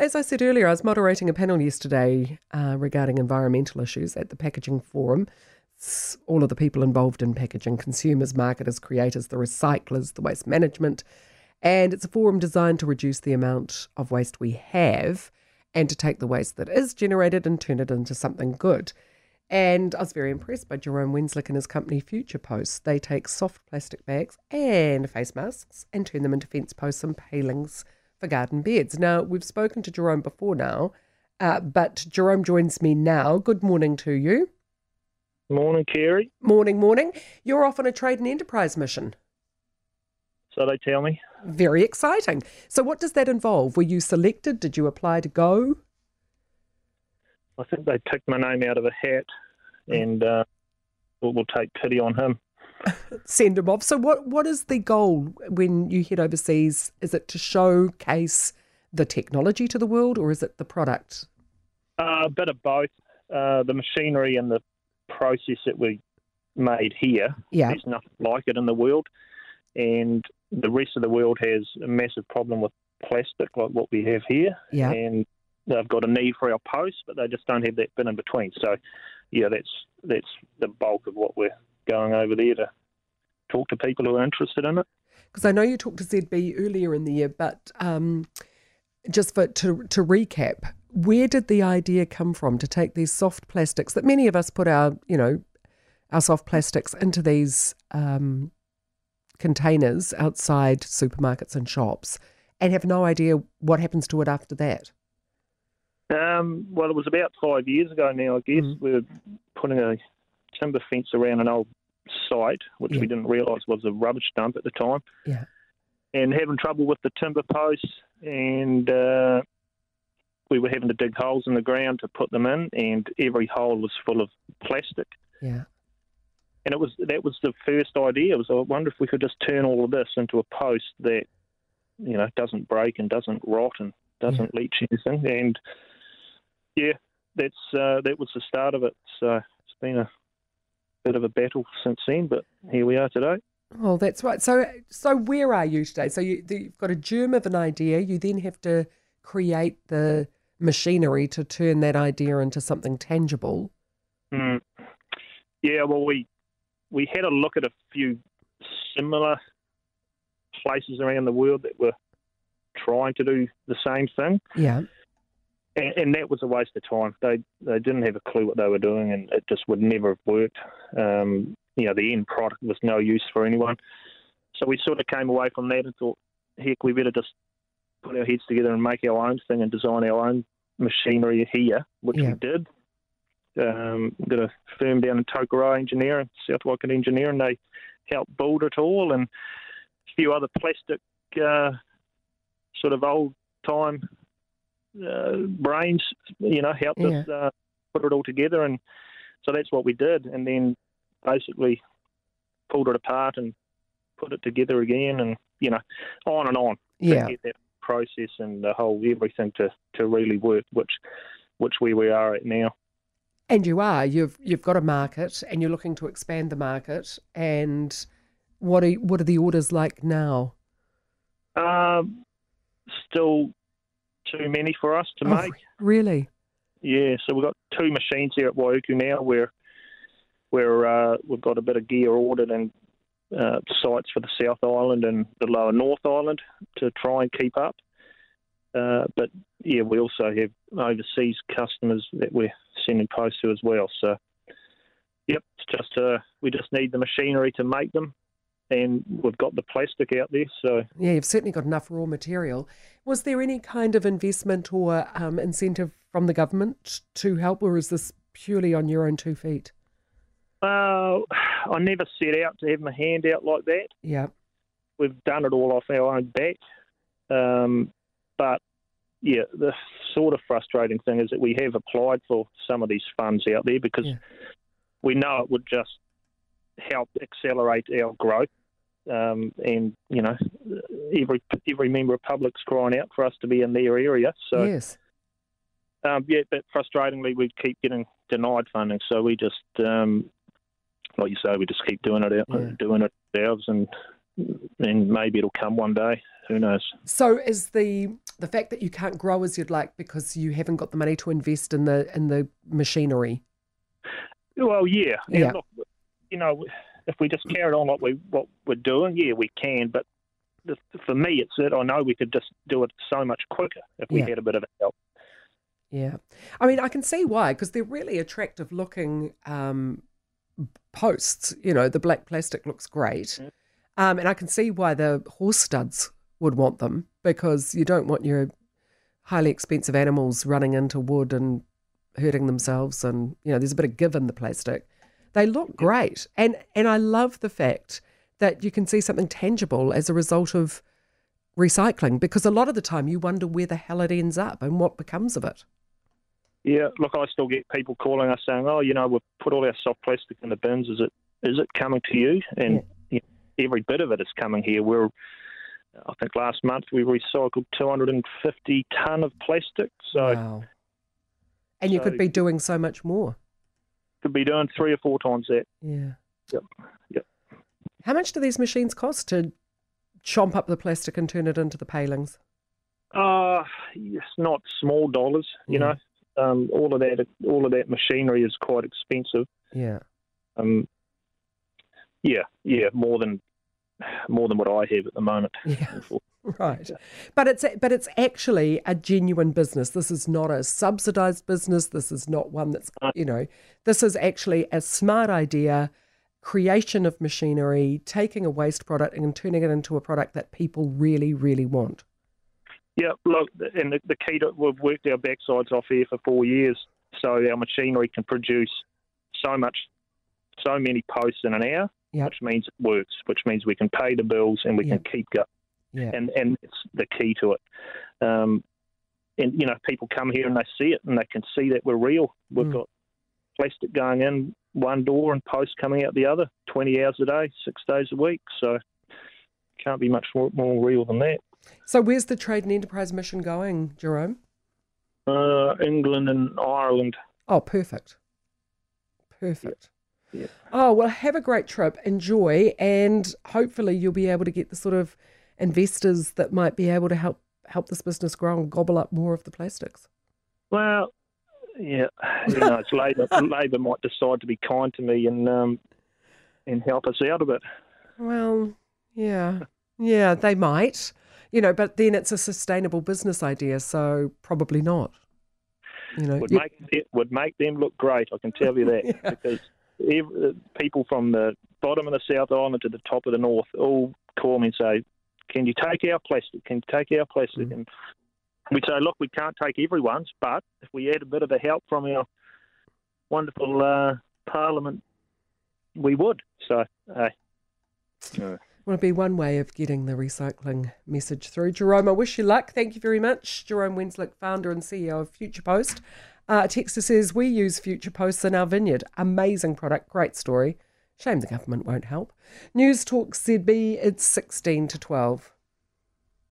as I said earlier, I was moderating a panel yesterday uh, regarding environmental issues at the Packaging Forum. It's all of the people involved in packaging consumers, marketers, creators, the recyclers, the waste management. And it's a forum designed to reduce the amount of waste we have and to take the waste that is generated and turn it into something good. And I was very impressed by Jerome Wenzlick and his company Future Posts. They take soft plastic bags and face masks and turn them into fence posts and palings for garden beds. Now, we've spoken to Jerome before now, uh, but Jerome joins me now. Good morning to you. Morning, Kerry. Morning, morning. You're off on a trade and enterprise mission. So they tell me. Very exciting. So, what does that involve? Were you selected? Did you apply to go? I think they picked my name out of a hat, and uh, we'll, we'll take pity on him. Send them off. So, what what is the goal when you head overseas? Is it to showcase the technology to the world, or is it the product? Uh, a bit of both. Uh, the machinery and the process that we made here, Yeah. there's nothing like it in the world, and the rest of the world has a massive problem with plastic like what we have here. Yeah. and they've got a need for our posts, but they just don't have that bit in between. So, yeah, that's that's the bulk of what we're going over there to talk to people who are interested in it. Because I know you talked to ZB earlier in the year, but um, just for to to recap, where did the idea come from to take these soft plastics that many of us put our you know our soft plastics into these um, containers outside supermarkets and shops and have no idea what happens to it after that? Um, well, it was about five years ago now, I guess. Mhm. We were putting a timber fence around an old site, which Yeah. we didn't realise was a rubbish dump at the time. Yeah. And having trouble with the timber posts, and uh, we were having to dig holes in the ground to put them in, and every hole was full of plastic. Yeah. And it was that was the first idea. It was I wonder if we could just turn all of this into a post that you know doesn't break and doesn't rot and doesn't leach anything. And yeah, that's uh, that was the start of it. So it's been a bit of a battle since then, but here we are today. Oh, that's right. So, so where are you today? So you, you've got a germ of an idea. You then have to create the machinery to turn that idea into something tangible. Mm. Yeah, well, we we had a look at a few similar places around the world that were trying to do the same thing. Yeah. And, and that was a waste of time. They they didn't have a clue what they were doing, and it just would never have worked. Um, you know, the end product was no use for anyone. So we sort of came away from that and thought, heck, we better just put our heads together and make our own thing and design our own machinery here, which Yeah. we did. Um, got a firm down in Tokoroa Engineering, South Waikato Engineering. They helped build it all, and a few other plastic, uh, sort of old time uh, brains, you know, helped us uh, put it all together, and so that's what we did, and then basically pulled it apart and put it together again, and you know, on and on Yeah. to get that process and the whole everything to, to really work, which which where we are at now. And you are. You've you've got a market, and you're looking to expand the market. And what are what are the orders like now? Um, still too many for us to Oh, make. Really? Yeah, so we've got two machines here at Waiuku now where where uh, we've got a bit of gear ordered and uh, sites for the South Island and the lower North Island to try and keep up. Uh, but yeah, we also have overseas customers that we're sending posts to as well. So, yep, it's just uh, we just need the machinery to make them, and we've got the plastic out there. So Yeah, you've certainly got enough raw material. Was there any kind of investment or um, incentive from the government to help, or is this purely on your own two feet? uh, I never set out to have my hand out like that. Yeah. we've done it all off our own back. Um, but yeah, the sort of frustrating thing is that we have applied for some of these funds out there because Yeah. we know it would just help accelerate our growth. Um, and you know, every every member of public's crying out for us to be in their area. So yes. um, yeah, but frustratingly, we keep getting denied funding. So we just, um, like you say, we just keep doing it, out, Yeah. doing it ourselves, and and maybe it'll come one day. Who knows? So is the the fact that you can't grow as you'd like because you haven't got the money to invest in the in the machinery. Well, yeah, Yeah. look, you know, if we just carried on what we what we're doing, yeah, we can. But the, for me, it's that I know we could just do it so much quicker if we Yeah. had a bit of help. Yeah. I mean, I can see why, because they're really attractive looking um, posts. You know, the black plastic looks great. Um, and I can see why the horse studs would want them because you don't want your highly expensive animals running into wood and hurting themselves. And, you know, there's a bit of give in the plastic. They look great. And, and I love the fact that you can see something tangible as a result of recycling because a lot of the time you wonder where the hell it ends up and what becomes of it. Yeah, look, I still get people calling us saying, "Oh, you know, we've put all our soft plastic in the bins. Is it is it coming to you?" And yeah, every bit of it is coming here. We're, I think last month we recycled 250 ton of plastic, so Wow. And you so- could be doing so much more. Could be doing three or four times that. Yeah. Yep. Yep. How much do these machines cost to chomp up the plastic and turn it into the palings? Uh, it's not small dollars, you Yeah. know. Um, all of that, all of that machinery is quite expensive. Yeah. Um, yeah, yeah, more than more than what I have at the moment. Yeah. Right. But it's but it's actually a genuine business. This is not a subsidized business. This is not one that's, uh. you know, this is actually a smart idea, creation of machinery, taking a waste product and turning it into a product that people really really want. Yeah, look, and the, the key to we've worked our backsides off here for four years, so our machinery can produce so much, so many posts in an hour, Yep. which means it works, which means we can pay the bills and we Yep. can keep going. Yeah. and and it's the key to it. Um, and you know, people come here and they see it and they can see that we're real. We've Mm. got plastic going in one door and post coming out the other, twenty hours a day, six days a week. So can't be much more, more real than that. So where's the trade and enterprise mission going, Jerome? Uh, England and Ireland. Oh, perfect. Perfect. Yeah. Oh, well, have a great trip. Enjoy. And hopefully you'll be able to get the sort of investors that might be able to help help this business grow and gobble up more of the plastics. Well, yeah, you know, it's Labor. Labor might decide to be kind to me and um, and help us out a bit. Well, yeah. Yeah, they might. You know, but then it's a sustainable business idea, so probably not. You know, would you- make it would make them look great. I can tell you that Yeah. because every, people from the bottom of the South Island to the top of the North all call me and say, "Can you take our plastic? Can you take our plastic?" Mm. And we say, "Look, we can't take everyone's, but if we had a bit of a help from our wonderful uh, Parliament, we would." So, uh, Well, it'd be one way of getting the recycling message through. Jerome, I wish you luck. Thank you very much. Jerome Wenzlick, founder and CEO of Future Post. Uh, Texas says, We use Future Posts in our vineyard. Amazing product, great story. Shame the government won't help. News Talk ZB, it's 16 to 12.